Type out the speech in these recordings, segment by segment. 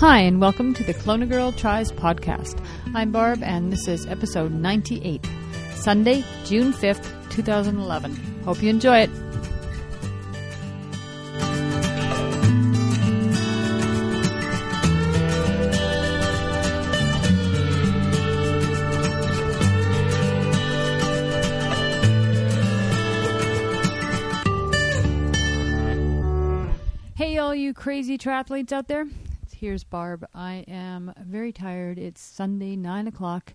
Hi, and welcome to the Kelowna Girl Tries podcast. I'm Barb, and this is episode 98, Sunday, June 5th, 2011. Hope you enjoy it. Hey, all you crazy triathletes out there. Here's Barb. I am very tired. It's Sunday, 9 o'clock,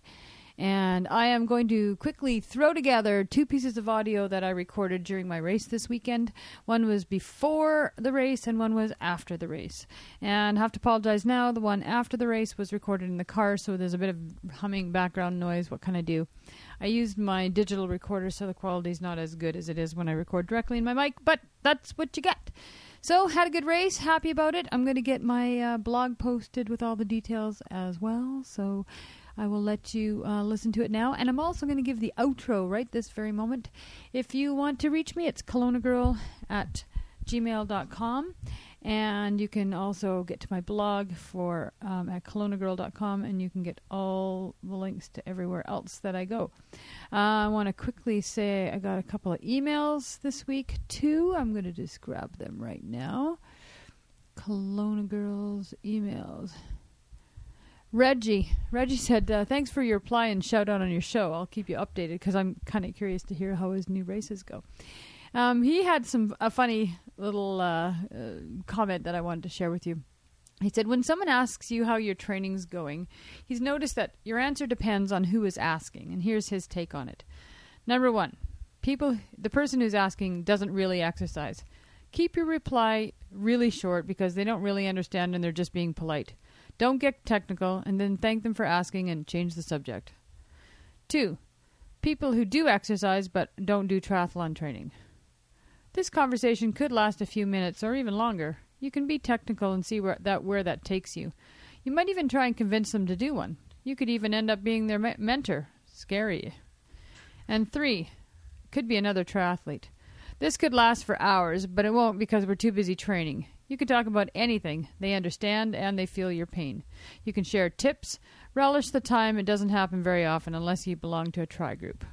and I am going to quickly throw together two pieces of audio that I recorded during my race this weekend. One was before the race, and one was after the race. And I have to apologize now. The one after the race was recorded in the car, so there's a bit of humming background noise. What can I do? I used my digital recorder, so the quality's not as good as it is when I record directly in my mic, but that's what you get. So, had a good race. Happy about it. I'm going to get my uh, blog posted with all the details as well. So, I will let you uh, listen to it now. And I'm also going to give the outro right this very moment. If you want to reach me, it's kelownagirl at gmail.com. And you can also get to my blog for um, at kelownagirl.com, and you can get all the links to everywhere else that I go. Uh, I want to quickly say I got a couple of emails this week too. I'm going to just grab them right now. Kelowna Girls emails. Reggie, Reggie said, uh, "Thanks for your reply and shout out on your show. I'll keep you updated because I'm kind of curious to hear how his new races go." Um, he had some a funny little uh, uh, comment that I wanted to share with you. He said, when someone asks you how your training's going, he's noticed that your answer depends on who is asking, and here's his take on it. Number one, people, the person who's asking doesn't really exercise. Keep your reply really short because they don't really understand and they're just being polite. Don't get technical and then thank them for asking and change the subject. Two, people who do exercise but don't do triathlon training. This conversation could last a few minutes or even longer. You can be technical and see where that where that takes you. You might even try and convince them to do one. You could even end up being their me- mentor. Scary. And three, could be another triathlete. This could last for hours, but it won't because we're too busy training. You can talk about anything. They understand and they feel your pain. You can share tips. Relish the time. It doesn't happen very often unless you belong to a tri group.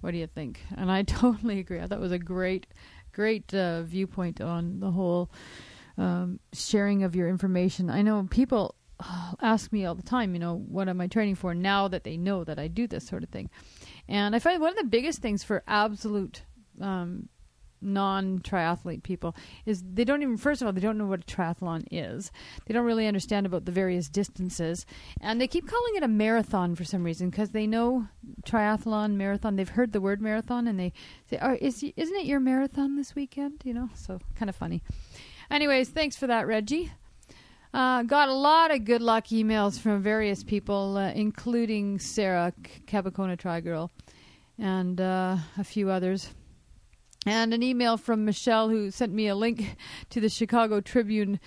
What do you think? And I totally agree. It was a great, great uh, viewpoint on the whole um, sharing of your information. I know people uh, ask me all the time, you know, what am I training for now that they know that I do this sort of thing. And I find one of the biggest things for absolute um, non triathlete people is they don't even first of all they don't know what a triathlon is. They don't really understand about the various distances. And they keep calling it a marathon for some reason because they know triathlon marathon they've heard the word marathon and they say oh, is, isn't it your marathon this weekend? You know so kind of funny. Anyways thanks for that reggie. Uh, got a lot of good luck emails from various people, uh, including Sarah Cabacona Tri Girl and uh, a few others and an email from Michelle who sent me a link to the Chicago Tribune.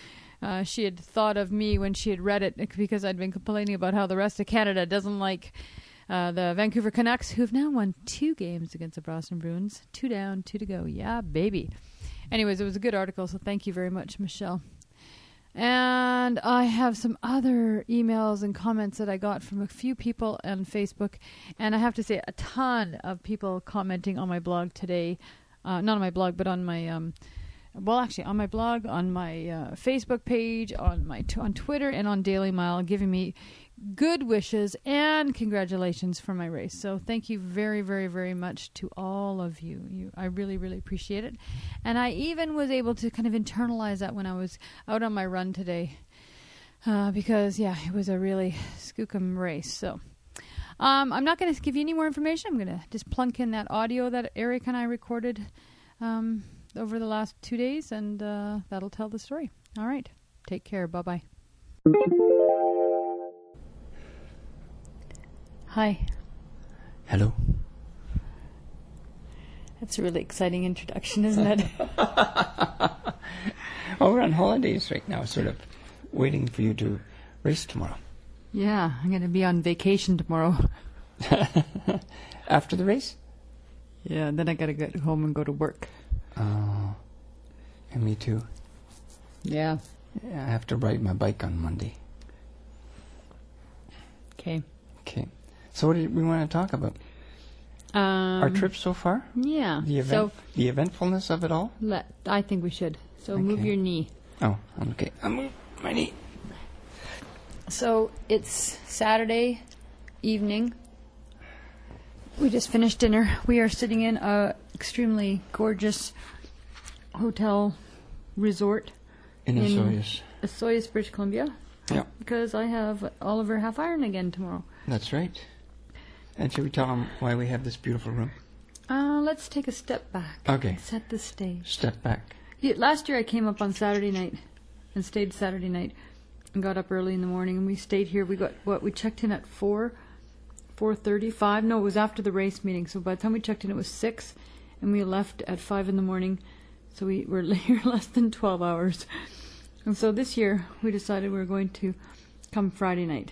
Uh, she had thought of me when she had read it because I'd been complaining about how the rest of Canada doesn't like uh, the Vancouver Canucks, who've now won two games against the Boston Bruins. Two down, two to go. Yeah, baby. Anyways, it was a good article, so thank you very much, Michelle. And I have some other emails and comments that I got from a few people on Facebook. And I have to say, a ton of people commenting on my blog today uh, not on my blog, but on my um, well, actually on my blog, on my uh, Facebook page, on my t- on Twitter, and on Daily Mile, giving me good wishes and congratulations for my race. So thank you very, very, very much to all of you. You, I really, really appreciate it, and I even was able to kind of internalize that when I was out on my run today, uh, because yeah, it was a really skookum race. So. Um, I'm not going to give you any more information. I'm going to just plunk in that audio that Eric and I recorded um, over the last two days, and uh, that'll tell the story. All right. Take care. Bye bye. Hi. Hello. That's a really exciting introduction, isn't it? oh, we're on holidays right now, sort of waiting for you to race tomorrow. Yeah, I'm going to be on vacation tomorrow. After the race? Yeah, then I got to get home and go to work. Oh, and me too. Yeah. yeah. I have to ride my bike on Monday. Okay. Okay. So, what did we want to talk about? Um, Our trip so far? Yeah. The so the eventfulness of it all? let I think we should. So move your knee. Oh, okay. I move my knee. So it's Saturday evening. We just finished dinner. We are sitting in a extremely gorgeous hotel resort In In-. Osoyoos, British Columbia, Yeah, because I have Oliver Half Iron again tomorrow. that's right. And should we tell him why we have this beautiful room? Uh, let's take a step back. Okay. Set the stage. Step back. Yeah, last year I came up on Saturday night and stayed Saturday night and got up early in the morning and we stayed here. We got what we checked in at four, four thirty-five. No, it was after the race meeting. So by the time we checked in, it was six, and we left at five in the morning. So we were here less than twelve hours. And so this year we decided we were going to come Friday night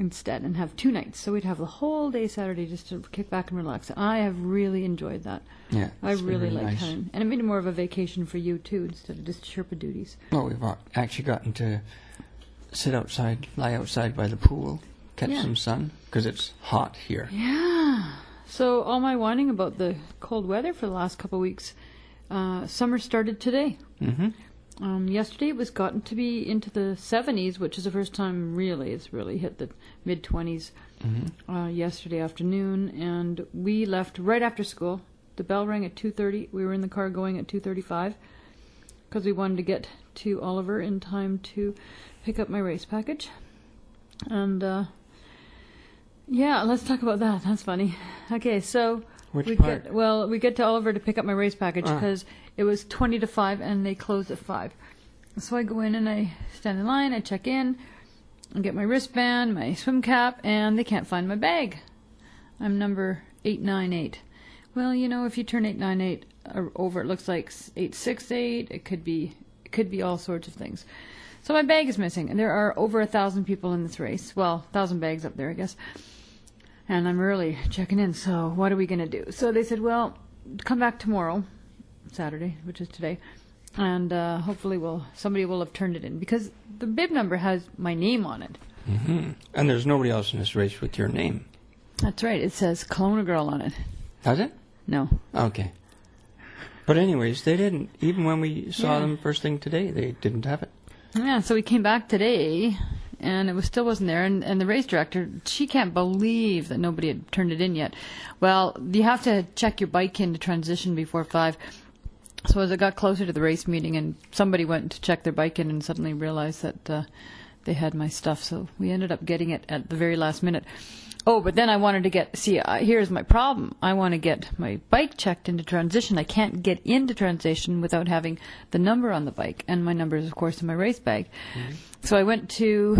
instead and have two nights. So we'd have the whole day Saturday just to kick back and relax. I have really enjoyed that. Yeah. I it's really like nice. and it made it more of a vacation for you too, instead of just Sherpa duties. Well, we've actually gotten to sit outside, lie outside by the pool, catch Yeah. some sun, because it's hot here. Yeah. So all my whining about the cold weather for the last couple of weeks, uh, summer started today. Mm-hmm. Um, yesterday it was gotten to be into the 70s, which is the first time really it's really hit the mid 20s. Mm-hmm. Uh, yesterday afternoon, and we left right after school. The bell rang at 2:30. We were in the car going at 2:35 because we wanted to get to Oliver in time to pick up my race package. And uh, yeah, let's talk about that. That's funny. Okay, so Which we part? get well, we get to Oliver to pick up my race package Ah. It was 20 to 5 and they closed at 5. So I go in and I stand in line, I check in, I get my wristband, my swim cap, and they can't find my bag. I'm number 898. Well, you know, if you turn 898 uh, over, it looks like 868. It could be, it could be all sorts of things. So my bag is missing, and there are over a thousand people in this race. Well, thousand bags up there, I guess. And I'm really checking in. So what are we gonna do? So they said, well, come back tomorrow, Saturday, which is today, and uh, hopefully we'll somebody will have turned it in because the bib number has my name on it. Mm-hmm. And there's nobody else in this race with your name. That's right. It says Kelowna Girl on it. Does it? No. Okay. But anyways, they didn't. Even when we saw Yeah. them first thing today, they didn't have it. Yeah, so we came back today, and it was still wasn't there. And, and the race director, she can't believe that nobody had turned it in yet. Well, you have to check your bike in to transition before five. So as it got closer to the race meeting, and somebody went to check their bike in, and suddenly realized that uh, they had my stuff. So we ended up getting it at the very last minute. Oh, but then I wanted to get, see, uh, here's my problem. I want to get my bike checked into transition. I can't get into transition without having the number on the bike. And my number is, of course, in my race bag. So I went to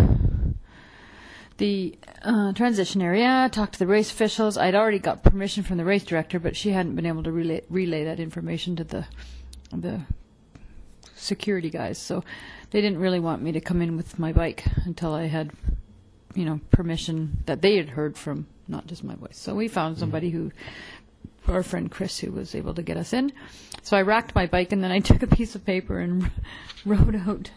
the uh, transition area, talked to the race officials. I'd already got permission from the race director, but she hadn't been able to relay, relay that information to the the security guys. So they didn't really want me to come in with my bike until I had, you know, permission that they had heard from, not just my voice. So we found somebody who, our friend Chris, who was able to get us in. So I racked my bike and then I took a piece of paper and wrote out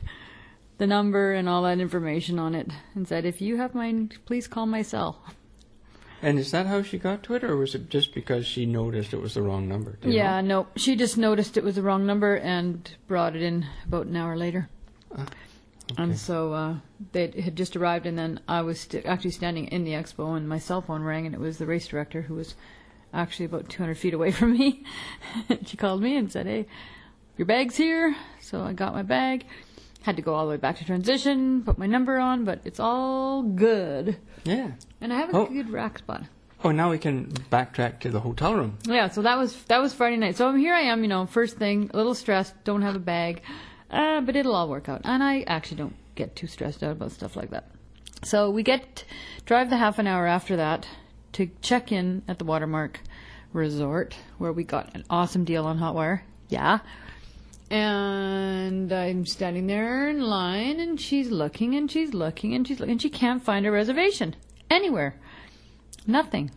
the number and all that information on it and said, if you have mine, please call my cell. And is that how she got to it, or was it just because she noticed it was the wrong number? Yeah, know? no, she just noticed it was the wrong number and brought it in about an hour later. Okay. And so uh, they had just arrived, and then I was st- actually standing in the expo, and my cell phone rang, and it was the race director who was actually about 200 feet away from me. she called me and said, "Hey, your bag's here." So I got my bag. Had to go all the way back to transition, put my number on, but it's all good. Yeah. And I have a Oh. good rack spot. Oh, now we can backtrack to the hotel room. Yeah, so that was that was Friday night. So here I am, you know, first thing, a little stressed, don't have a bag, uh, but it'll all work out. And I actually don't get too stressed out about stuff like that. So we get drive the half an hour after that to check in at the Watermark Resort, where we got an awesome deal on Hotwire. Yeah. And I'm standing there in line, and she's looking and she's looking and she's looking. And she can't find a reservation anywhere. Nothing.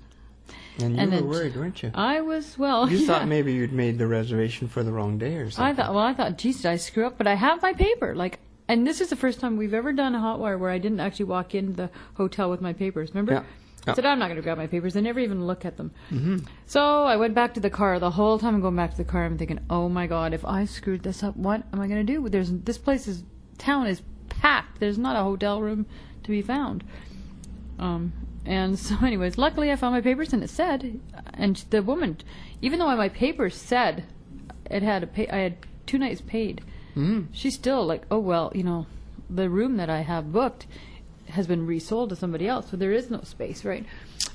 And you And were worried, weren't you? I was well. You yeah. thought maybe you'd made the reservation for the wrong day or something. I thought, well, I thought, geez, did I screw up? But I have my paper. Like, and this is the first time we've ever done a hotwire where I didn't actually walk into the hotel with my papers. Remember? Yeah. I said I'm not going to grab my papers. I never even look at them. Mm-hmm. So I went back to the car. The whole time I'm going back to the car, I'm thinking, oh my god, if I screwed this up, what am I going to do? There's this place is town is packed. There's not a hotel room to be found. Um, and so, anyways, luckily I found my papers and it said, and the woman, even though my papers said it had a pay, I had two nights paid. Mm. She's still like, oh well, you know, the room that I have booked has been resold to somebody else, so there is no space, right?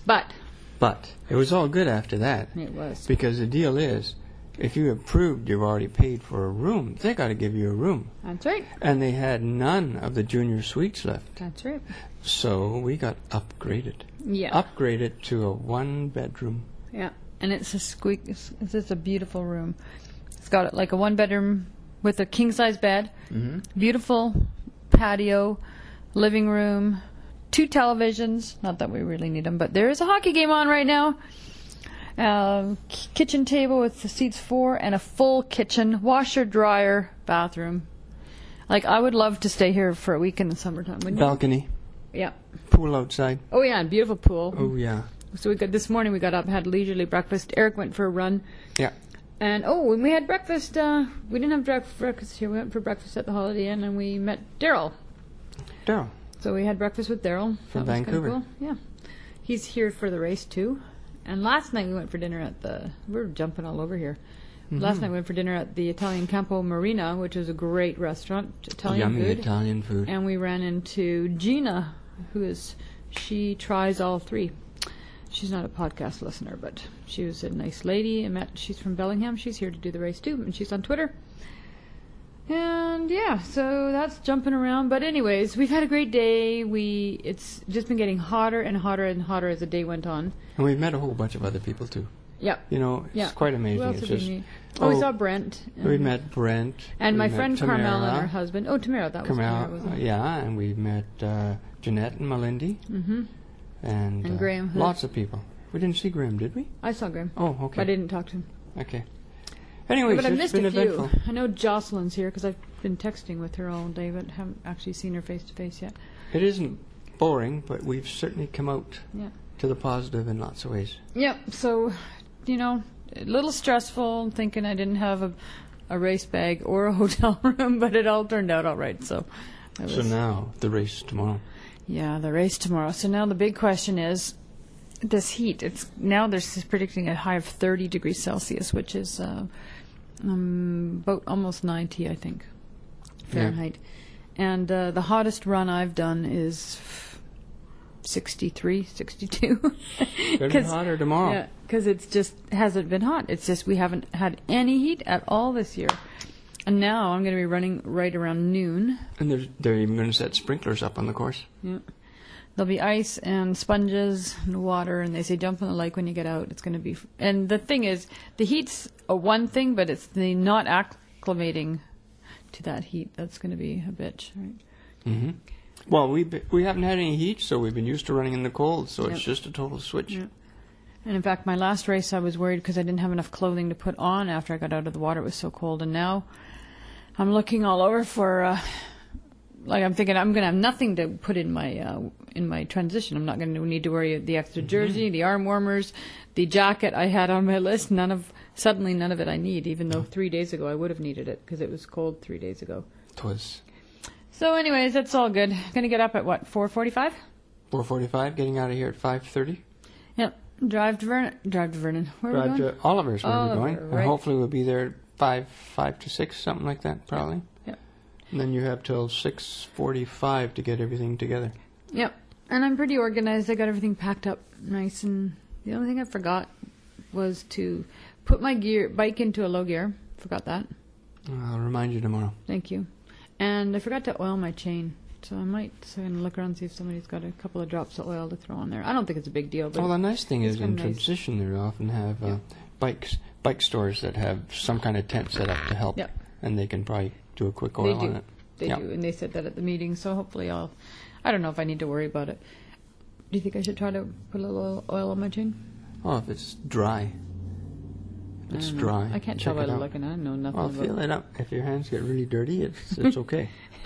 But But it was all good after that. it was. Because the deal is, if you approved, you've already paid for a room, they got to give you a room. That's right. And they had none of the junior suites left. That's right. So we got upgraded. Yeah. Upgraded to a one bedroom. Yeah, and it's a squeak. It's, it's a beautiful room. It's got like a one bedroom with a king size bed, Mm-hmm. beautiful patio, living room, two televisions. Not that we really need them, but there is a hockey game on right now. Um, kitchen table with the seats four and a full kitchen, washer, dryer, bathroom. Like I would love to stay here for a week in the summertime. Wouldn't you? Balcony. Yeah. Pool outside. Oh yeah, and beautiful pool. Oh, yeah. So we got this morning. We got up, had leisurely breakfast. Eric went for a run. Yeah. And oh, when we had breakfast, uh, we didn't have breakfast here. We went for breakfast at the Holiday Inn, and we met Daryl. Daryl. So we had breakfast with Daryl From That Vancouver. Cool. Yeah, he's here for the race too. And last night we went for dinner at the. We're jumping all over here. Mm-hmm. Last night we went for dinner at the Italian Campo Marina, which is a great restaurant, Italian Yummy food. Italian food. And we ran into Gina, who is she tries all three. She's not a podcast listener, but she was a nice lady. I met. She's from Bellingham. She's here to do the race too, and she's on Twitter. And yeah, so that's jumping around. But anyways, we've had a great day. We it's just been getting hotter and hotter and hotter as the day went on. And we've met a whole bunch of other people too. Yep. You know, it's Yeah. quite amazing. Who else it's did just we meet? Oh, we oh, saw Brent. we met Brent. and my friend Carmel and her husband. Oh, Tamara, that was Tamara, Carmel, wasn't it? yeah, and we met uh, Jeanette and Melindy, Mm-hmm. and, And uh, Graham Hood. Lots of people. We didn't see Graham, did we? I saw Graham. Oh, okay. But I didn't talk to him. Okay. Anyways, but I it's missed been a few. I know Jocelyn's here because I've been texting with her all day, but haven't actually seen her face to face yet. It isn't boring, but we've certainly come out Yeah. to the positive in lots of ways. Yep. So, you know, a little stressful thinking I didn't have a, a race bag or a hotel room, but it all turned out all right. So, So now the race tomorrow. yeah, the race tomorrow. So now the big question is this heat. It's now they're predicting a high of 30 degrees Celsius, which is uh, um, about almost 90, I think, Fahrenheit. And uh, the hottest run I've done is 63, 62. Better be hotter tomorrow. Yeah, because it's just hasn't been hot. It's just we haven't had any heat at all this year. And now I'm going to be running right around noon. And they're, they're even going to set sprinklers up on the course. Yeah. There'll be ice and sponges and water, and they say jump in the lake when you get out. It's going to be. F- and the thing is, the heat's a one thing, but it's the not acclimating to that heat that's going to be a bitch, right? hmm Well, we we haven't had any heat, so we've been used to running in the cold. So Yep. it's just a total switch. Yeah. And in fact, my last race, I was worried because I didn't have enough clothing to put on after I got out of the water. It was so cold, and now I'm looking all over for. Uh, like I'm thinking, I'm going to have nothing to put in my uh, in my transition. I'm not going to need to worry the extra jersey, the arm warmers, the jacket I had on my list. None of suddenly none of it I need, even though three days ago I would have needed it because it was cold three days ago. Twas So, anyways, that's all good. Going to get up at what 4:45? 4:45, getting out of here at 5:30. Yep. Drive to Vernon. Drive to Vernon. Where are we going? to Oliver's where Oliver, we're going, right. and hopefully we'll be there at five, five to six, something like that, probably. Yep. And then you have till 6:45 to get everything together. Yep. And I'm pretty organized. I got everything packed up nice and the only thing I forgot was to put my gear bike into a low gear. Forgot that. I'll remind you tomorrow. Thank you. And I forgot to oil my chain. So I might so I'm gonna look around and see if somebody's got a couple of drops of oil to throw on there. I don't think it's a big deal, but Well, the nice thing is in nice. transition they often have uh, Yeah. bikes, bike stores that have some kind of tent set up to help, Yep. and they can probably do a quick They oil do. on it. they Yeah. do, and they said that at the meeting. So hopefully I'll. I don't know if I need to worry about it. Do you think I should try to put a little oil on my chain? Oh, if it's dry. if it's I dry. I can't tell by looking. I know nothing Well, about feel it up. If your hands get really dirty, it's it's okay.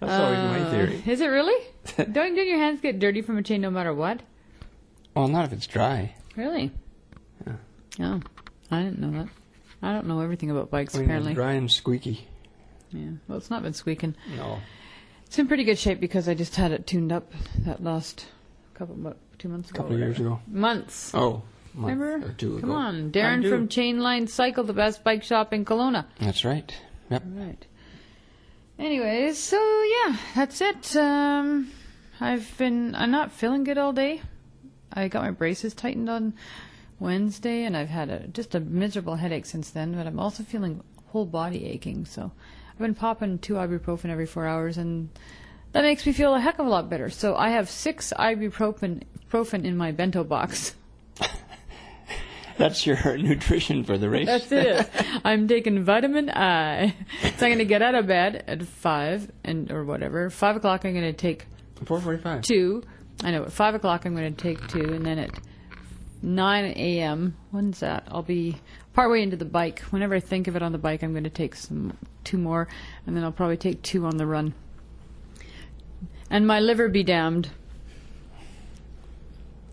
That's always my Uh, theory. Is it really? don't, don't your hands get dirty from a chain no matter what? Well, not if it's dry. Really? Yeah. Oh, I didn't know that. I don't know everything about bikes, When apparently. it's dry and squeaky. Yeah. Well, it's not been squeaking. No. It's in pretty good shape because I just had it tuned up that last couple, what, two months A ago. couple of years ago. Months. Oh, month Remember? or two ago. Come on, Darren do. from Chainline Cycle, the best bike shop in Kelowna. That's right. Yep. All right. Anyways, so yeah, that's it. Um, I've been I'm not feeling good all day. I got my braces tightened on Wednesday, and I've had a, just a miserable headache since then. But I'm also feeling whole body aching. So I've been popping two ibuprofen every four hours, and that makes me feel a heck of a lot better. So I have six ibuprofen profen in my bento box. That's your nutrition for the race. That's it. I'm taking vitamin I. So I'm going to get out of bed at five and or whatever. Five o'clock. I'm going to take 445. two. I know. At five o'clock, I'm going to take two, and then at nine a.m. When's that? I'll be partway into the bike. Whenever I think of it on the bike, I'm going to take some two more, and then I'll probably take two on the run. And my liver be damned.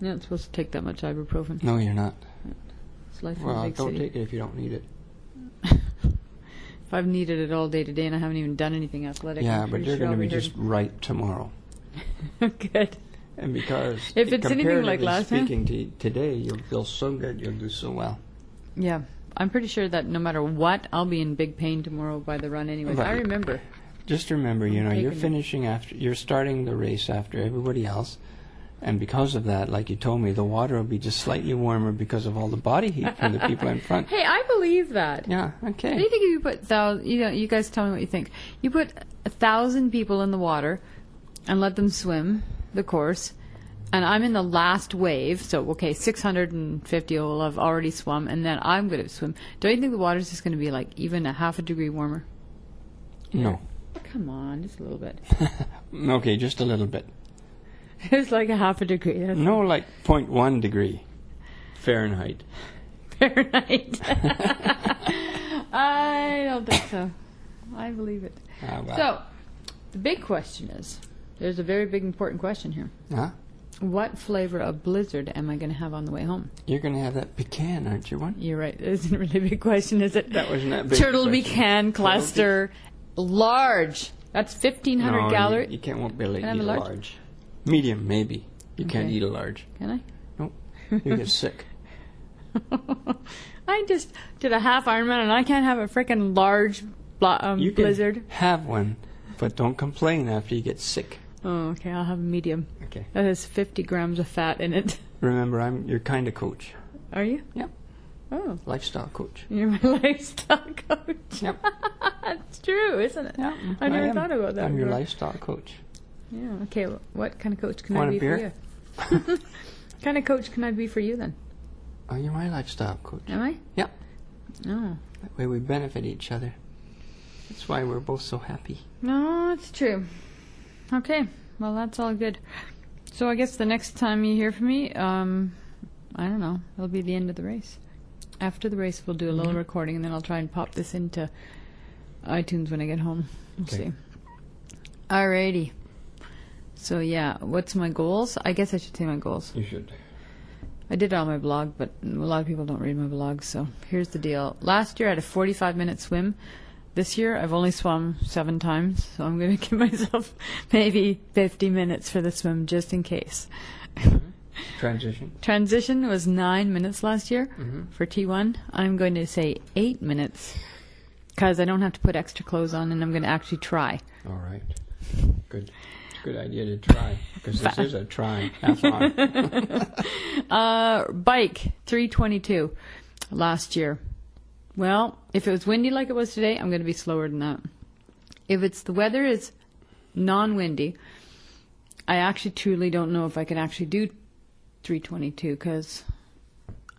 You're not supposed to take that much ibuprofen. No, you're not. It's life in a Well, big don't city. take it if you don't need it. If I've needed it all day today and I haven't even done anything athletic, yeah, but you're sure going to be just right tomorrow. good. And because If it's anything like last time- speaking to today, you'll feel so good. You'll do so well. Yeah, I'm pretty sure that no matter what, I'll be in big pain tomorrow by the run. Anyways, I remember. Just remember, you know, you're finishing after, you're starting the race after everybody else, and because of that, like you told me, the water will be just slightly warmer because of all the body heat from the people in front. Hey, I believe that. Yeah, Okay. What do you think if you put thousand? You know, you guys tell me what you think. You put a thousand people in the water and let them swim the course, and I'm in the last wave. So okay, 650 will have already swum, and then I'm going to swim. Don't you think the water's just going to be like even a half a degree warmer? No. Come on, just a little bit. Okay, just a little bit. It's like a half a degree. That's No, like 0.1 degree Fahrenheit. Fahrenheit. I don't think so. I believe it. Ah. So, the big question is there's a very big important question here. Huh? What flavor of blizzard am I going to have on the way home? You're going to have that pecan, aren't you, one? You're right. It isn't really a big question, is it? That wasn't that big. Turtle question. pecan cluster, large. That's 1,500 no, calories. You, you can't won't be able to Can eat a a large? large? Medium, maybe. You can't eat a large. Can I? Nope. You get sick. I just did a half Ironman and I can't have a freaking large blo- um, You can blizzard. have one, but don't complain after you get sick. Oh, okay. I'll have a medium. Okay. That has 50 grams of fat in it. Remember, I'm your kind of coach, Are you? Yep. Oh, lifestyle coach. you're my lifestyle coach. Yep. That's true, isn't it? Yeah, I never am. thought about that I'm your before. lifestyle coach. Yeah. Okay. wh- What kind of coach can Want I be for you? what kind of coach can I be for you then? Oh, you're my lifestyle coach. Am I? Yep. No. That way we benefit each other. That's why we're both so happy. No, it's true. Okay. Well, that's all good. So I guess the next time you hear from me, um, I don't know. It'll be the end of the race. After the race, we'll do a little Mhm. recording, and then I'll try and pop this into iTunes when I get home. We'll Okay. see. Alrighty. So yeah, what's my goals? I guess I should say my goals. You should. I did it on my blog, but a lot of people don't read my blog. So here's the deal. Last year I had a 45 minute swim. This year I've only swum seven times, so I'm going to give myself maybe 50 minutes for the swim just in case. Transition. Transition was nine minutes last year Mm-hmm. for T1. I'm going to say eight minutes because I don't have to put extra clothes on, and I'm going to actually try. All right. Good. Good idea to try because this is a triathlon. Uh, bike 322 last year. Well, if it was windy like it was today, I'm going to be slower than that. If it's the weather is non-windy, I actually truly don't know if I can actually do 322 because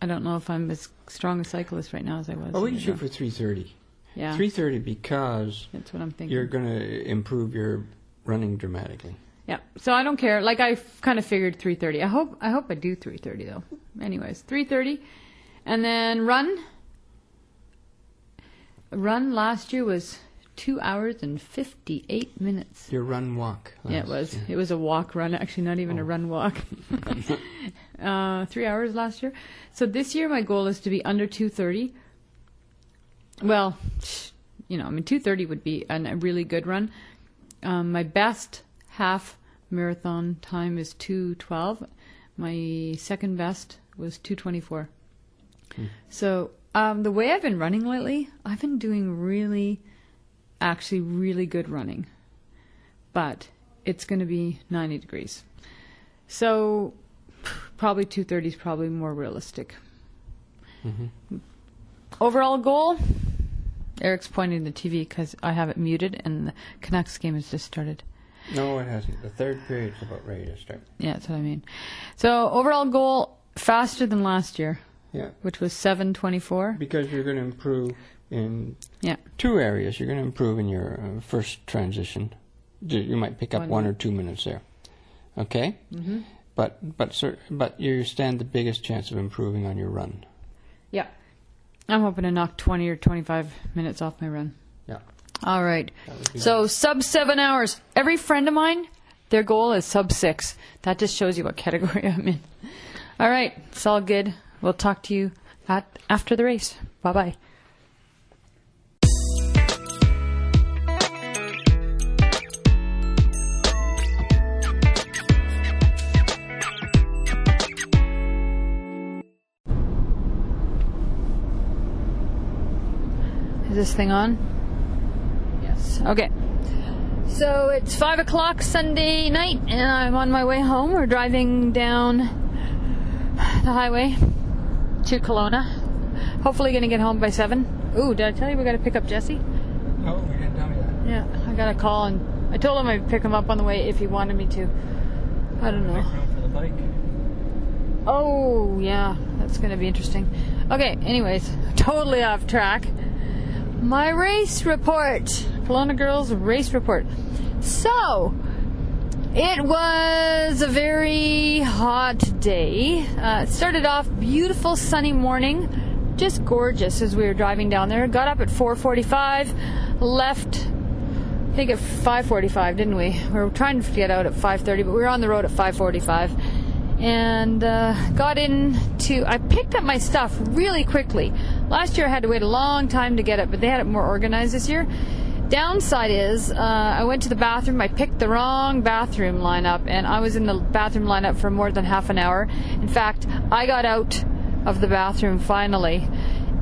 I don't know if I'm as strong a cyclist right now as I was. well, we can shoot for three thirty. yeah, Three thirty because that's what I'm thinking. you're going to improve your running dramatically. Yeah. So I don't care. Like I kind of figured 3:30. I hope I hope I do 3:30 though. Anyways, 3:30 And then run. Run last year was two hours and 58 minutes. Your run walk. Yeah, it was. year. It was a walk run, actually, not even a Oh. run walk. uh, three hours last year. So this year, my goal is to be under 230. Well, you know, I mean, 230 would be an, a really good run. Um, my best half marathon time is 212. My second best was 224. So um, the way I've been running lately, I've been doing really, actually, really good running but it's going to be 90 degrees. So probably 230 is probably more realistic. Mhm. Overall goal? Eric's pointing the TV because I have it muted and the Canucks game has just started. No, it hasn't. The third period's about ready to start. Yeah, that's what I mean. So overall goal faster than last year, Yeah, which was 724. because you're going to improve in Yeah. two areas. You're going to improve in your uh, first transition. You might pick up One one, or two minutes there. Okay, Mm-hmm. but but cer- but you stand the biggest chance of improving on your run. Yeah. I'm hoping to knock 20 or 25 minutes off my run. Yeah. All right. That would be So sub seven hours. Every friend of mine, their goal is sub six. That just shows you what category I'm in. All right, it's all good. We'll talk to you at, after the race. Bye bye. Is this thing on? Yes. Okay. So it's five o'clock Sunday night, and I'm on my way home. We're driving down the highway to Kelowna. Hopefully, gonna get home by seven. Ooh, did I tell you we gotta pick up Jesse? Oh, you didn't tell me that. Yeah, I got a call, and I told him I'd pick him up on the way if he wanted me to. I don't know. for the bike. Oh, yeah, that's to be interesting. Okay, anyways, totally off track. My race report. Kelowna Girls race report. So, it was a very hot day. Uh, it started off beautiful sunny morning, just gorgeous as we were driving down there. Got up at 4:45, left I think at 5:45, didn't we? We were trying to get out at 5:30, but we were on the road at 5:45, and uh, got into. I picked up my stuff really quickly. Last year I had to wait a long time to get it, but they had it more organized this year. Downside is, uh, I went to the bathroom. I picked the wrong bathroom lineup, and I was in the bathroom lineup for more than half an hour. In fact, I got out of the bathroom finally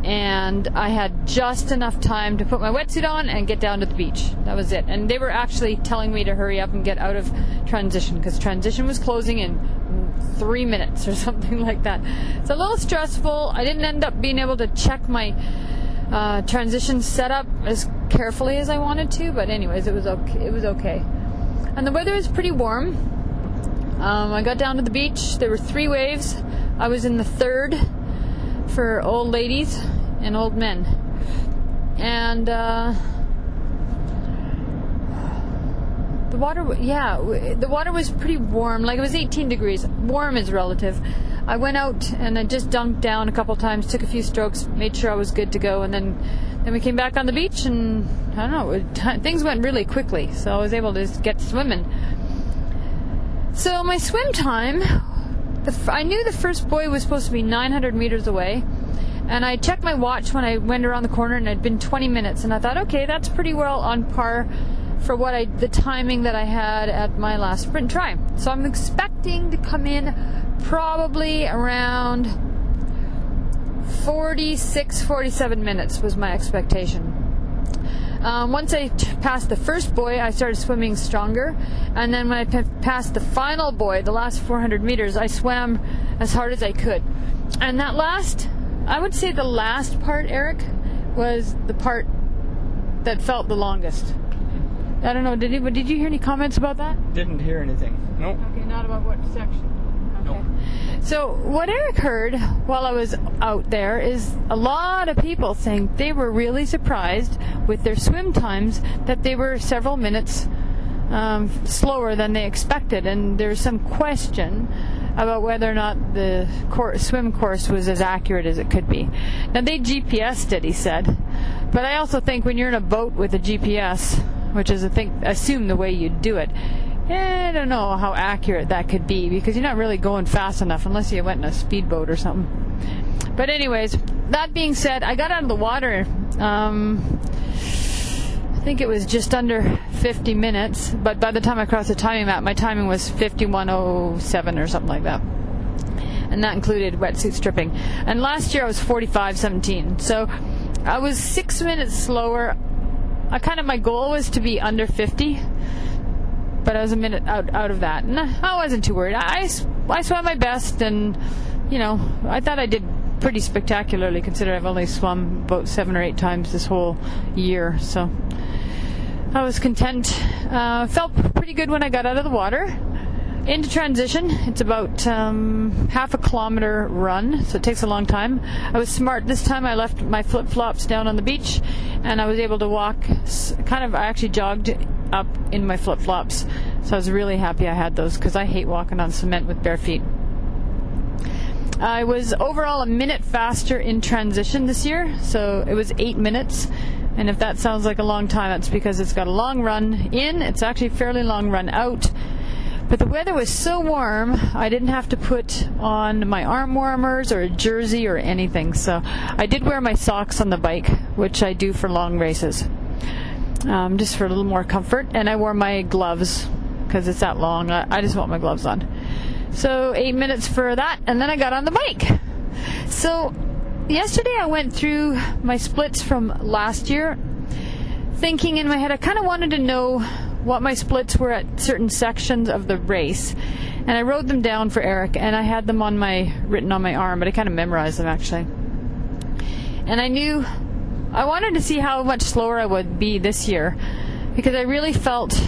and I had just enough time to put my wetsuit on and get down to the beach. That was it. And they were actually telling me to hurry up and get out of transition because transition was closing in three minutes or something like that. It's a little stressful. I didn't end up being able to check my uh, transition setup as carefully as I wanted to, but anyways, it was okay. It was okay. And the weather was pretty warm. Um, I got down to the beach. There were three waves. I was in the third for old ladies and old men. And uh, the water, yeah, the water was pretty warm. Like it was 18 degrees. Warm is relative. I went out and I just dunked down a couple times, took a few strokes, made sure I was good to go, and then then we came back on the beach and I don't know, it, things went really quickly, so I was able to get swimming. So my swim time, the, I knew the first buoy was supposed to be 900 meters away, and I checked my watch when I went around the corner, and it had been 20 minutes, and I thought, okay, that's pretty well on par for what I the timing that I had at my last sprint tri. So I'm expecting to come in probably around 46, 47 minutes was my expectation. Um, once I t- passed the first buoy, I started swimming stronger. And then when I p- passed the final buoy, the last 400 meters, I swam as hard as I could. And that last, I would say the last part, Eric, was the part that felt the longest. I don't know, did you, did you hear any comments about that? Didn't hear anything. Nope. Okay, not about what section. Nope. So what Eric heard while I was out there is a lot of people saying they were really surprised with their swim times that they were several minutes um, slower than they expected, and there's some question about whether or not the cour swim course was as accurate as it could be. Now they GPSed it, he said, but I also think when you're in a boat with a GPS, which is I think assume the way you do it, eh, I don't know how accurate that could be because you're not really going fast enough unless you went in a speedboat or something. But anyways, that being said, I got out of the water. Um, I think it was just under 50 minutes, but by the time I crossed the timing map, my timing was 5107 or something like that. And that included wetsuit stripping. And last year I was 4517. So I was six minutes slower. I kind of, my goal was to be under 50, but I was a minute out, out of that. And I wasn't too worried. I, I swam my best, and, you know, I thought I did pretty spectacularly considering I've only swum about seven or eight times this whole year. So I was content. Uh, felt pretty good when I got out of the water. Into transition, it's about um, half a kilometer run, so it takes a long time. I was smart this time. I left my flip flops down on the beach, and I was able to walk. Kind of, I actually jogged up in my flip flops, so I was really happy I had those because I hate walking on cement with bare feet. I was overall a minute faster in transition this year, so it was eight minutes. And if that sounds like a long time, it's because it's got a long run in. It's actually a fairly long run out. But the weather was so warm, I didn't have to put on my arm warmers or a jersey or anything. So I did wear my socks on the bike, which I do for long races, um, just for a little more comfort. And I wore my gloves because it's that long. I, I just want my gloves on. So eight minutes for that, and then I got on the bike. So yesterday I went through my splits from last year, thinking in my head I kind of wanted to know what my splits were at certain sections of the race, and I wrote them down for Eric, and I had them on my written on my arm, but I kind of memorized them actually. And I knew I wanted to see how much slower I would be this year because I really felt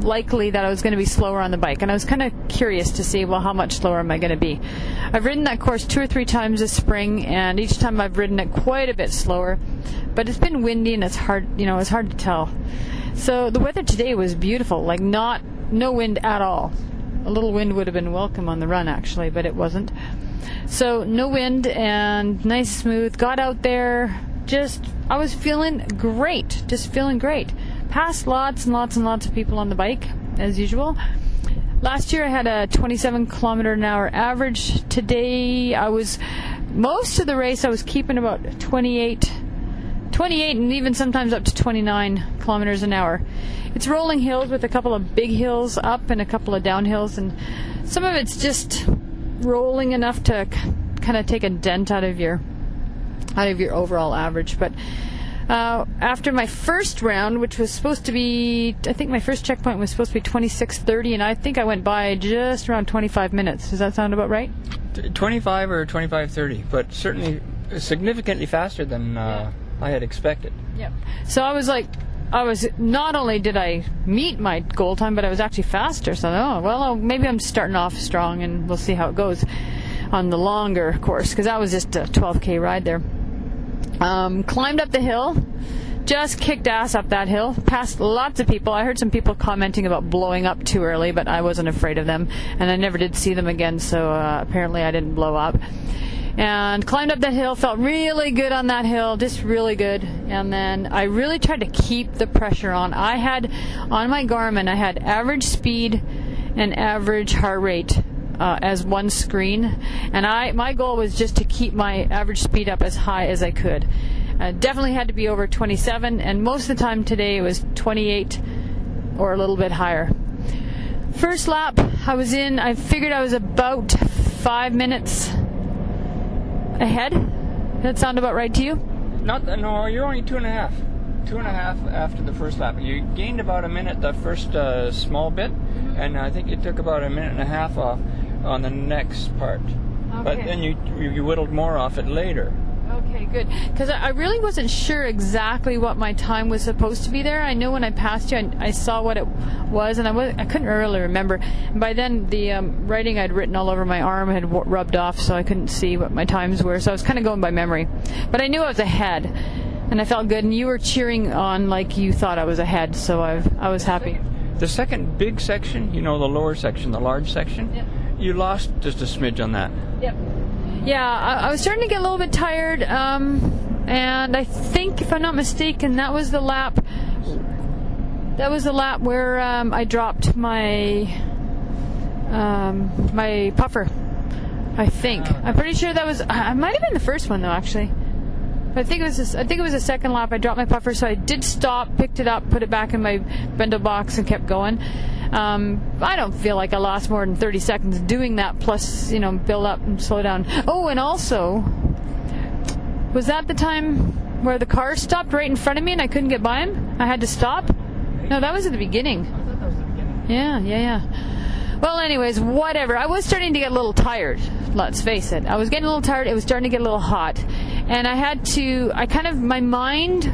likely that I was going to be slower on the bike, and I was kind of curious to see, well, how much slower am I going to be? I've ridden that course two or three times this spring, and each time I've ridden it quite a bit slower, but it's been windy and it's hard, you know, it's hard to tell. So the weather today was beautiful, like not no wind at all. A little wind would have been welcome on the run actually, but it wasn't. So no wind and nice smooth. Got out there, just I was feeling great, just feeling great. Passed lots and lots and lots of people on the bike as usual. Last year I had a 27 kilometer an hour average. Today I was most of the race I was keeping about 28 28 and even sometimes up to 29 kilometers an hour. It's rolling hills with a couple of big hills up and a couple of downhills, and some of it's just rolling enough to kind of take a dent out of your out of your overall average. But uh, after my first round, which was supposed to be, I think my first checkpoint was supposed to be 26:30, and I think I went by just around 25 minutes. Does that sound about right? 25 or 25:30, but certainly significantly faster than. Uh, I had expected. Yep. So I was like, I was not only did I meet my goal time, but I was actually faster. So oh well, maybe I'm starting off strong, and we'll see how it goes on the longer course because that was just a 12k ride there. Um, climbed up the hill. Just kicked ass up that hill, passed lots of people. I heard some people commenting about blowing up too early, but I wasn't afraid of them, and I never did see them again, so uh, apparently I didn't blow up and climbed up that hill. Felt really good on that hill, just really good. And then I really tried to keep the pressure on. I had on my Garmin, I had average speed and average heart rate. Uh, as one screen, and I my goal was just to keep my average speed up as high as I could. Uh, definitely had to be over 27, and most of the time today it was 28 or a little bit higher. First lap, I was in. I figured I was about five minutes ahead. Does that sound about right to you? Not no, you're only two and a half. Two and a half after the first lap. You gained about a minute the first uh, small bit, mm-hmm. and I think it took about a minute and a half off on the next part. Okay. But then you you whittled more off it later. Okay, good. Because I really wasn't sure exactly what my time was supposed to be there. I know when I passed you, I, I saw what it was, and I was I couldn't really remember. And by then, the um, writing I'd written all over my arm had w- rubbed off, so I couldn't see what my times were. So I was kind of going by memory. But I knew I was ahead, and I felt good. And you were cheering on like you thought I was ahead, so I I was happy. The second big section, you know, the lower section, the large section. yep. you lost just a smidge on that. Yep. Yeah, I, I was starting to get a little bit tired, um, and I think, if I'm not mistaken, that was the lap. That was the lap where um, I dropped my um, my puffer. I think. I'm pretty sure that was. I might have been the first one though, actually. I think it was. This, I think it was the second lap. I dropped my puffer, so I did stop, picked it up, put it back in my bento box, and kept going. Um, I don't feel like I lost more than 30 seconds doing that. Plus, you know, build up and slow down. Oh, and also, was that the time where the car stopped right in front of me and I couldn't get by him? I had to stop. No, that was at the beginning. Yeah, yeah, yeah. Well, anyways, whatever. I was starting to get a little tired. Let's face it. I was getting a little tired. It was starting to get a little hot, and I had to. I kind of my mind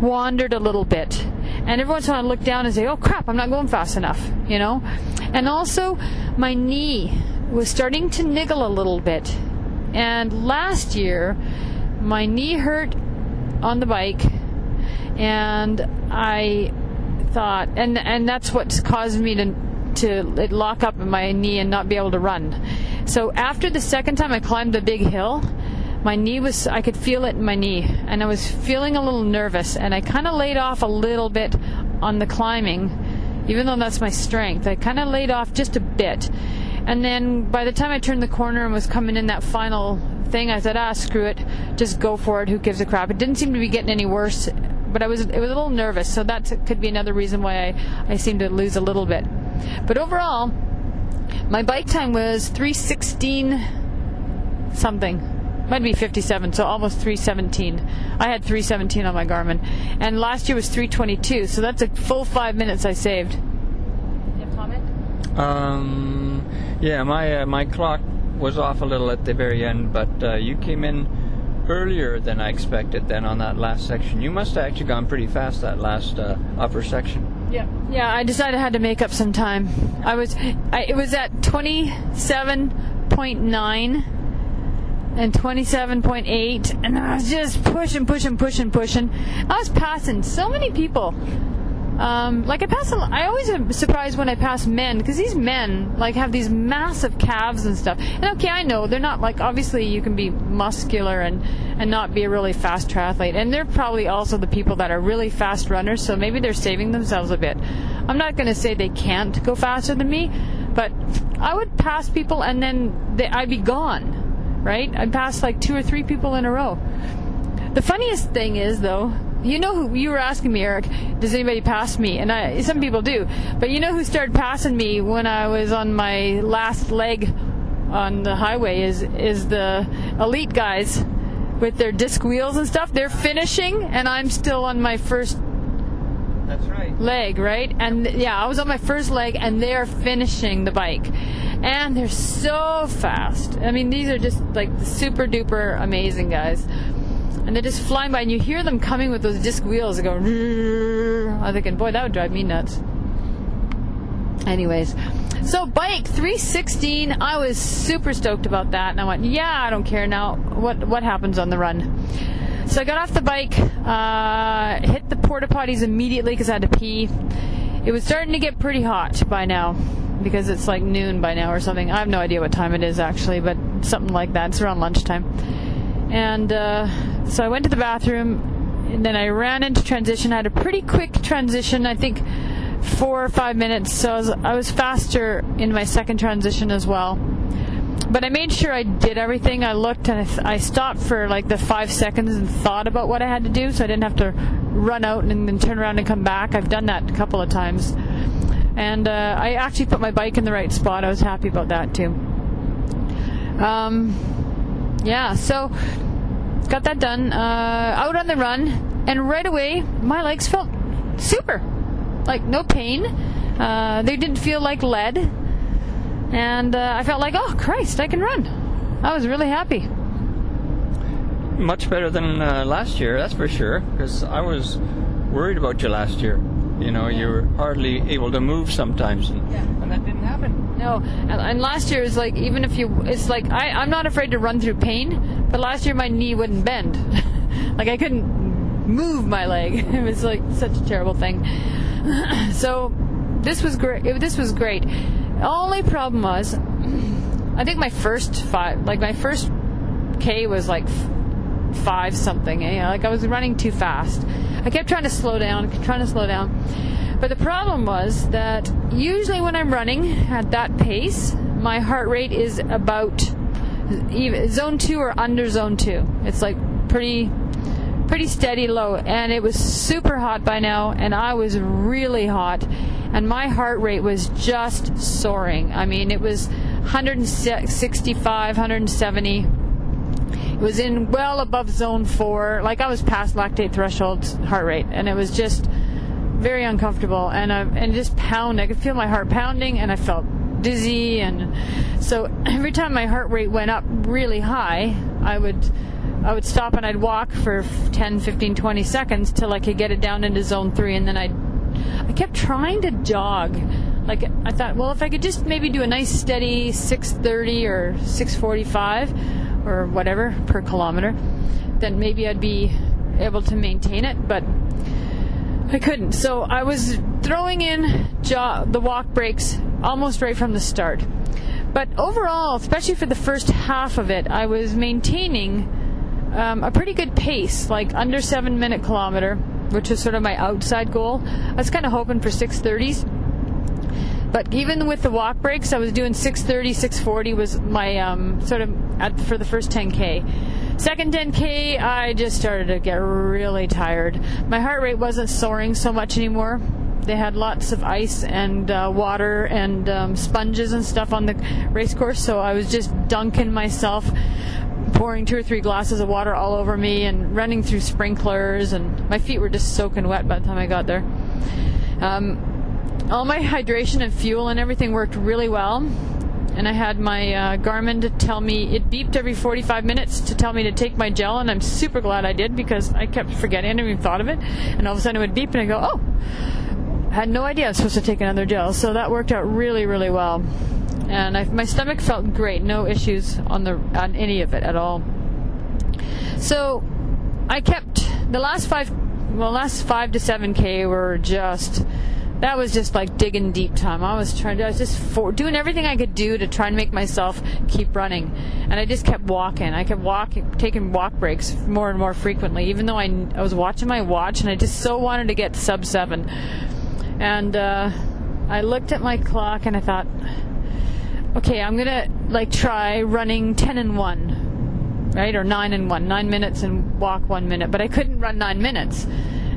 wandered a little bit, and every once in a while I look down and say, "Oh crap, I'm not going fast enough," you know. And also, my knee was starting to niggle a little bit, and last year, my knee hurt on the bike, and I thought, and and that's what's caused me to to lock up my knee and not be able to run. So after the second time I climbed the big hill, my knee was I could feel it in my knee and I was feeling a little nervous and I kind of laid off a little bit on the climbing even though that's my strength. I kind of laid off just a bit. And then by the time I turned the corner and was coming in that final thing, I said, "Ah, screw it. Just go for it. Who gives a crap?" It didn't seem to be getting any worse, but I was it was a little nervous. So that could be another reason why I I seemed to lose a little bit. But overall, my bike time was 316 something. Might be 57, so almost 317. I had 317 on my Garmin. And last year was 322, so that's a full five minutes I saved. You have comment? Um, yeah, my uh, my clock was off a little at the very end, but uh, you came in earlier than I expected. Then on that last section, you must have actually gone pretty fast that last uh, upper section. Yeah. Yeah, I decided I had to make up some time. I was, I, it was at 27.9 and 27.8, and I was just pushing, pushing, pushing, pushing. I was passing so many people. Um, like I pass, a, I always am surprised when I pass men because these men like have these massive calves and stuff. And okay, I know they're not like obviously you can be muscular and and not be a really fast triathlete, and they're probably also the people that are really fast runners. So maybe they're saving themselves a bit. I'm not going to say they can't go faster than me, but I would pass people and then they, I'd be gone, right? I'd pass like two or three people in a row. The funniest thing is though you know who you were asking me, Eric? Does anybody pass me? And I, some people do, but you know who started passing me when I was on my last leg on the highway is is the elite guys with their disc wheels and stuff. They're finishing, and I'm still on my first That's right. leg, right? And yeah, I was on my first leg, and they're finishing the bike, and they're so fast. I mean, these are just like super duper amazing guys and they're just flying by, and you hear them coming with those disc wheels. They go. I'm thinking, boy, that would drive me nuts. Anyways, so bike 316. I was super stoked about that, and I went, yeah, I don't care now. What what happens on the run? So I got off the bike, uh, hit the porta potties immediately because I had to pee. It was starting to get pretty hot by now because it's like noon by now or something. I have no idea what time it is actually, but something like that. It's around lunchtime. And uh, so I went to the bathroom, and then I ran into transition. I had a pretty quick transition, I think four or five minutes. So I was, I was faster in my second transition as well. But I made sure I did everything. I looked and I, th- I stopped for like the five seconds and thought about what I had to do, so I didn't have to run out and then turn around and come back. I've done that a couple of times. And uh, I actually put my bike in the right spot. I was happy about that too. Um, yeah, so got that done. Uh, out on the run, and right away my legs felt super, like no pain. Uh, they didn't feel like lead, and uh, I felt like, oh Christ, I can run. I was really happy. Much better than uh, last year, that's for sure. Because I was worried about you last year. You know, you're hardly able to move sometimes, and, and that didn't happen. No, and, and last year is like even if you, it's like I, I'm not afraid to run through pain, but last year my knee wouldn't bend, like I couldn't move my leg. It was like such a terrible thing. so this was great. This was great. Only problem was I think my first five, like my first K was like f- five something. Eh? Like I was running too fast. I kept trying to slow down, trying to slow down. But the problem was that usually when I'm running at that pace, my heart rate is about zone two or under zone two. It's like pretty pretty steady low and it was super hot by now and I was really hot and my heart rate was just soaring. I mean, it was 165, 170. Was in well above zone 4. Like I was past lactate threshold heart rate and it was just very uncomfortable and I, and just pound. I could feel my heart pounding and I felt dizzy and so every time my heart rate went up really high, I would I would stop and I'd walk for 10, 15, 20 seconds till I could get it down into zone three, and then I'd. I kept trying to jog. Like I thought, well, if I could just maybe do a nice steady 6:30 or 6:45 or whatever per kilometer, then maybe I'd be able to maintain it. But I couldn't. So I was throwing in the walk breaks almost right from the start. But overall, especially for the first half of it, I was maintaining um, a pretty good pace, like under seven minute kilometer, which was sort of my outside goal. I was kind of hoping for 630s. But even with the walk breaks, I was doing 630, 640 was my um, sort of at, for the first 10k. Second 10k, I just started to get really tired. My heart rate wasn't soaring so much anymore. They had lots of ice and uh, water and um, sponges and stuff on the race course, so I was just dunking myself pouring two or three glasses of water all over me and running through sprinklers, and my feet were just soaking wet by the time I got there. Um, all my hydration and fuel and everything worked really well. And I had my uh, Garmin to tell me, it beeped every 45 minutes to tell me to take my gel, and I'm super glad I did because I kept forgetting, I never even thought of it. And all of a sudden it would beep, and I go, oh, I had no idea I was supposed to take another gel. So that worked out really, really well and I, my stomach felt great, no issues on the on any of it at all. So I kept the last five, well, last five to seven k were just that was just like digging deep time. I was trying to, I was just for, doing everything I could do to try and make myself keep running. And I just kept walking. I kept walking, taking walk breaks more and more frequently, even though I, I was watching my watch and I just so wanted to get sub seven. And, uh, I looked at my clock and I thought, okay, I'm gonna like try running 10 and 1, right? Or 9 and 1, 9 minutes and walk 1 minute, but I couldn't run 9 minutes.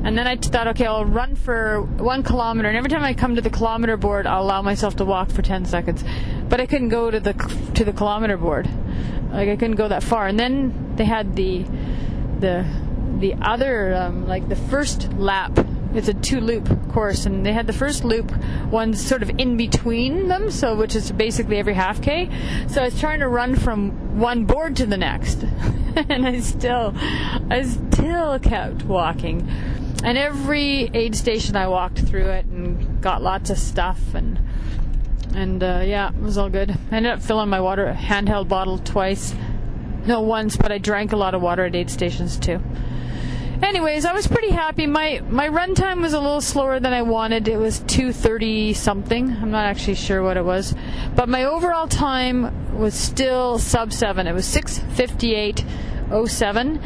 And then I thought, okay, I'll run for one kilometer, and every time I come to the kilometer board, I'll allow myself to walk for 10 seconds. But I couldn't go to the to the kilometer board, like I couldn't go that far. And then they had the the the other um, like the first lap. It's a two loop course. And they had the first loop one sort of in between them so which is basically every half k. So i was trying to run from one board to the next. And i still i still kept walking and every aid station i walked through it and got lots of stuff and and uh, yeah it was all good i ended up filling my water handheld bottle twice no once but i drank a lot of water at aid stations too anyways, I was pretty happy. My my run time was a little slower than I wanted. It was 2:30 something. I'm not actually sure what it was, but my overall time was still sub 7. It was 6:58:07.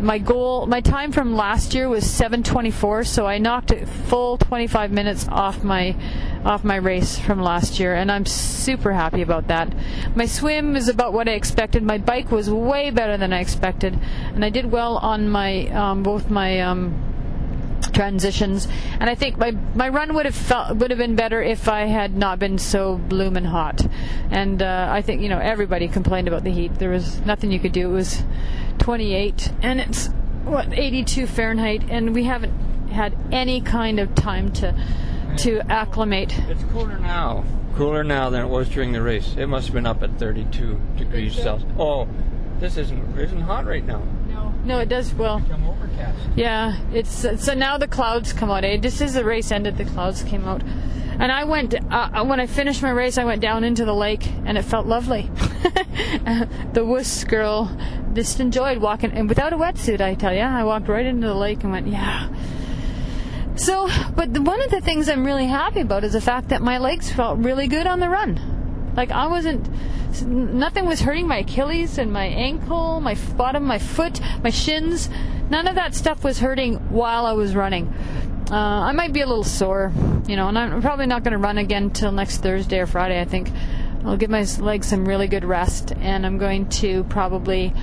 My goal, my time from last year was 7:24, so I knocked a full 25 minutes off my off my race from last year, and I'm super happy about that. My swim is about what I expected. My bike was way better than I expected, and I did well on my um, both my um, transitions. And I think my my run would have felt would have been better if I had not been so bloomin' hot. And uh, I think you know everybody complained about the heat. There was nothing you could do. It was 28, and it's what 82 Fahrenheit, and we haven't had any kind of time to to acclimate. It's cooler now. Cooler now than it was during the race. It must have been up at 32 degrees Celsius. Oh, this isn't isn't hot right now. No, no, it does well. Become overcast. Yeah, it's so now the clouds come out. Eh? Just as the race ended, the clouds came out, and I went uh, when I finished my race. I went down into the lake, and it felt lovely. the wuss girl just enjoyed walking, and without a wetsuit. I tell you, I walked right into the lake and went, yeah so, but the, one of the things I'm really happy about is the fact that my legs felt really good on the run. Like I wasn't nothing was hurting my Achilles and my ankle, my bottom, my foot, my shins. None of that stuff was hurting while I was running. Uh, I might be a little sore, you know, and I'm probably not going to run again till next Thursday or Friday. I think I'll give my legs some really good rest, and I'm going to probably.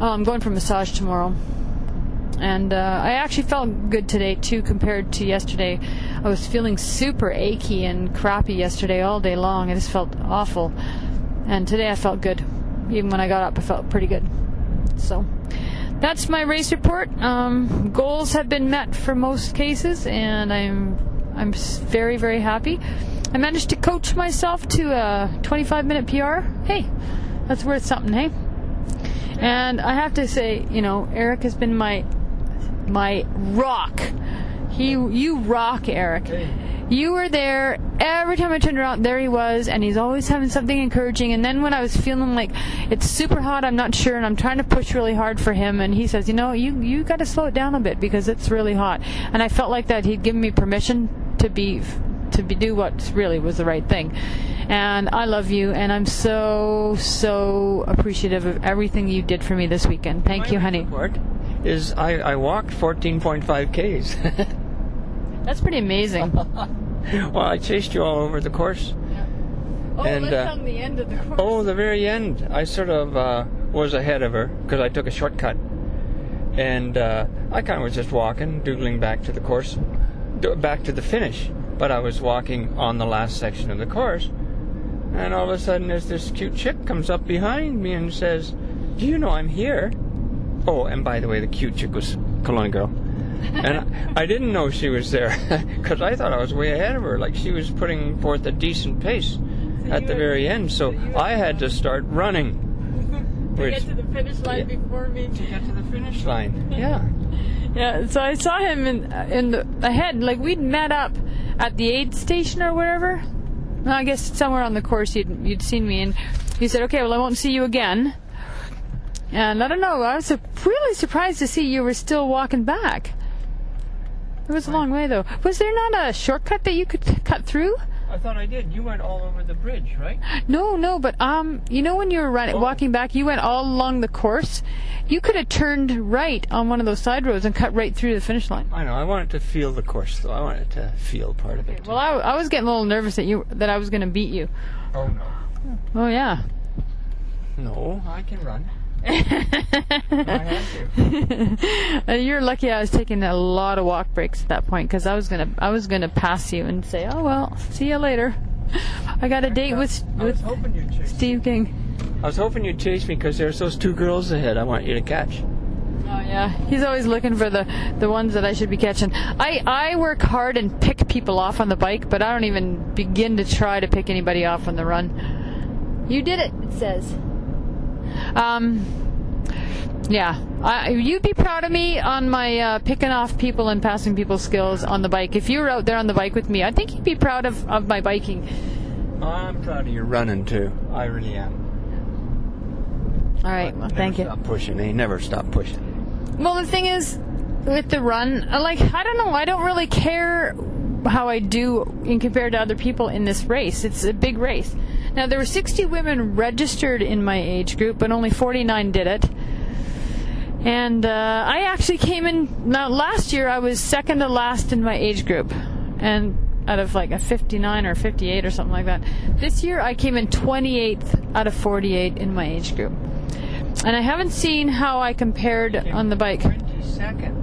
Oh, I'm going for massage tomorrow and uh, I actually felt good today too compared to yesterday. I was feeling super achy and crappy yesterday all day long. I just felt awful, and today I felt good. Even when I got up, I felt pretty good. So that's my race report. Um, goals have been met for most cases, and I'm I'm very very happy. I managed to coach myself to a 25 minute PR. Hey, that's worth something, hey. And I have to say, you know, Eric has been my my rock. He, you rock, Eric. You were there every time I turned around. There he was, and he's always having something encouraging. And then when I was feeling like it's super hot, I'm not sure, and I'm trying to push really hard for him, and he says, you know, you you got to slow it down a bit because it's really hot. And I felt like that he'd given me permission to be to be do what really was the right thing. And I love you, and I'm so so appreciative of everything you did for me this weekend. Thank My you, honey. report is I, I walked 14.5 Ks. That's pretty amazing. well, I chased you all over the course. Oh, And, that's uh, on the end of the course. Oh, the very end. I sort of uh, was ahead of her because I took a shortcut. And uh, I kind of was just walking, doodling back to the course, back to the finish. But I was walking on the last section of the course. And all of a sudden, there's this cute chick comes up behind me and says, Do you know I'm here? Oh, and by the way, the cute chick was Kelowna girl. and I, didn't know she was there because I thought I was way ahead of her. Like she was putting forth a decent pace at the very end. So I had to start running. to get to the finish line Yeah. before me. to get to the finish line. Yeah. Yeah, so I saw him in in the ahead. Like we'd met up at the aid station or wherever. I guess somewhere on the course you'd you'd seen me, and he said, "Okay, well I won't see you again." And I don't know. I was su- really surprised to see you were still walking back. It was a long way though. Was there not a shortcut that you could cut through? I thought I did. You went all over the bridge, right? No, no, but um, you know when you were running, Oh. walking back, you went all along the course. You could have turned right on one of those side roads and cut right through the finish line. I know. I wanted to feel the course, though. I wanted to feel part of it. Well, I, I was getting a little nervous that you that I was going to beat you. oh no. Oh yeah. No, I can run. I have to. You're lucky I was taking a lot of walk breaks at that point because I was gonna I was gonna pass you and say, oh well, see you later. I got a date with with hoping you'd chase. Steve King. I was hoping you'd chase me because there's those two girls ahead. I want you to catch. Oh yeah, he's always looking for the the ones that I should be catching. I I work hard and pick people off on the bike, but I don't even begin to try to pick anybody off on the run. You did it, it says. Um, yeah, I, you'd be proud of me on my uh, picking off people and passing people skills on the bike. If you were out there on the bike with me, I think you'd be proud of, of my biking. I'm proud of your running too. I really am. All right, well, thank you. Stop pushing. They never stop pushing. Well, the thing is, with the run, uh, like I don't know, I don't really care how I do in compared to other people in this race. It's a big race. Now there were 60 women registered in my age group, but only 49 did it. And uh, I actually came in. Now last year I was second to last in my age group, and out of like a 59 or 58 or something like that. This year I came in 28th out of 48 in my age group. And I haven't seen how I compared on the bike. 22nd.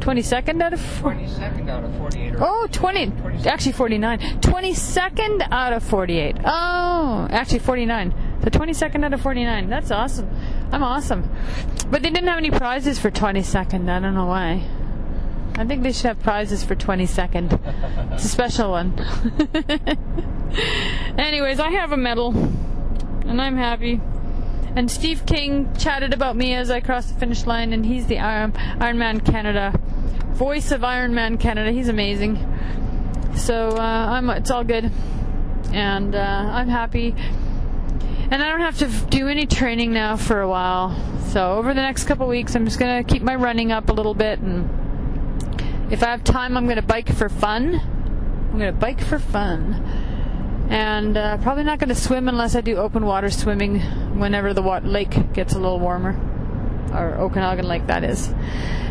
22nd out of 40. 22nd out of 48. Or Oh, 20. Actually, 49. 22nd out of 48. Oh, actually, 49. The 22nd out of 49. That's awesome. I'm awesome. But they didn't have any prizes for 22nd. I don't know why. I think they should have prizes for 22nd. It's a special one. Anyways, I have a medal. And I'm happy. And Steve King chatted about me as I crossed the finish line, and he's the Iron, Ironman Canada voice of Ironman Canada. He's amazing. So uh. It's all good, and uh, I'm happy. And I don't have to do any training now for a while. So over the next couple weeks, I'm just gonna keep my running up a little bit, and if I have time, I'm gonna bike for fun. I'm gonna bike for fun. And uh, probably not going to swim unless I do open water swimming whenever the wa- lake gets a little warmer, or Okanagan Lake that is.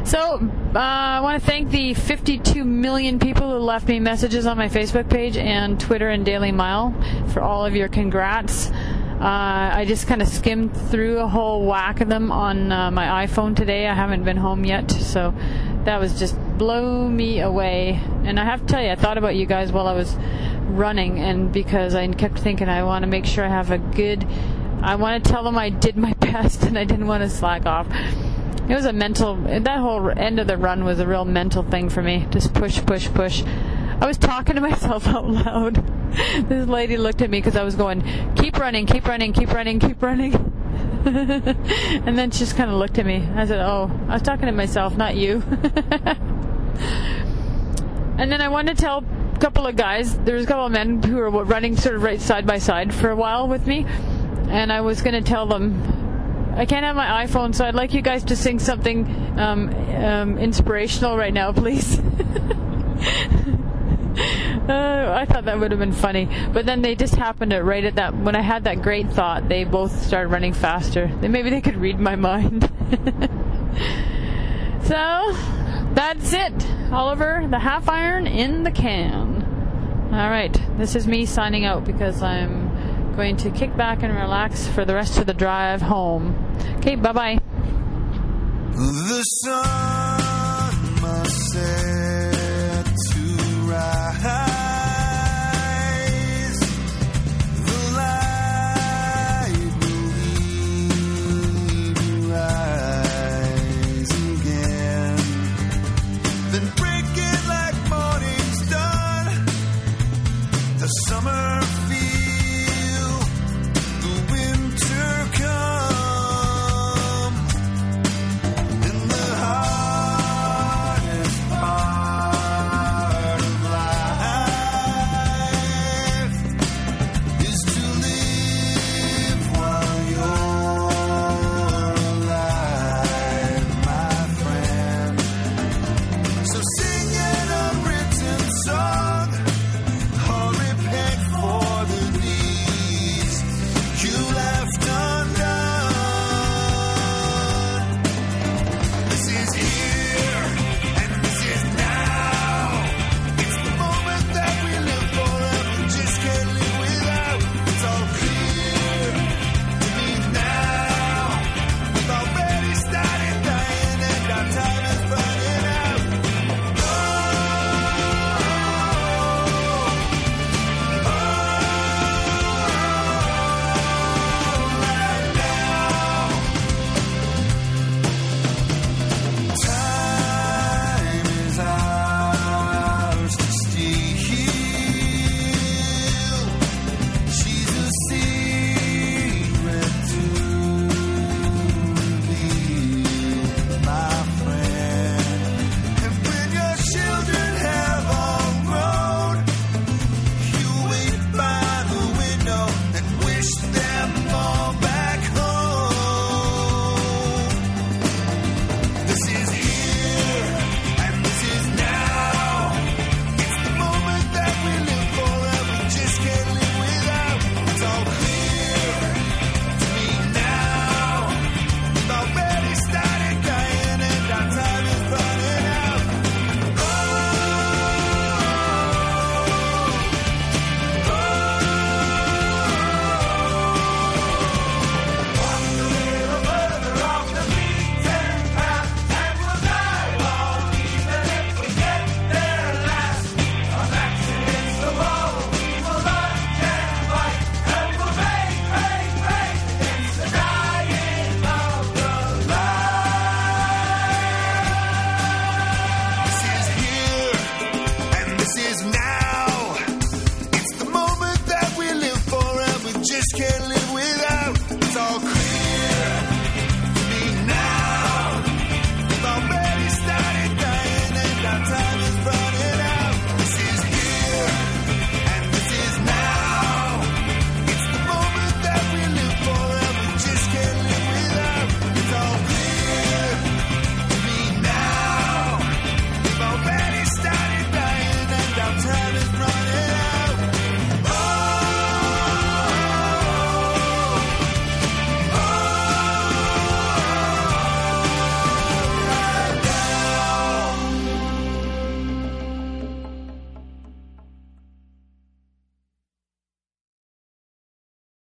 So uh, I want to thank the 52 million people who left me messages on my Facebook page and Twitter and Daily Mile for all of your congrats. Uh, I just kind of skimmed through a whole whack of them on uh, my iPhone today. I haven't been home yet, so that was just blow me away. And I have to tell you, I thought about you guys while I was running, and because I kept thinking I want to make sure I have a good. I want to tell them I did my best, and I didn't want to slack off. It was a mental. That whole end of the run was a real mental thing for me. Just push, push, push. I was talking to myself out loud. this lady looked at me because I was going, keep running, keep running, keep running, keep running. and then she just kind of looked at me. I said, oh, I was talking to myself, not you. and then I wanted to tell a couple of guys, there was a couple of men who were running sort of right side by side for a while with me. And I was going to tell them, I can't have my iPhone, so I'd like you guys to sing something um, um, inspirational right now, please. Uh, I thought that would have been funny, but then they just happened to right at that when I had that great thought. They both started running faster. Maybe they could read my mind. so that's it, Oliver. The half iron in the can. All right, this is me signing out because I'm going to kick back and relax for the rest of the drive home. Okay, bye bye. The sun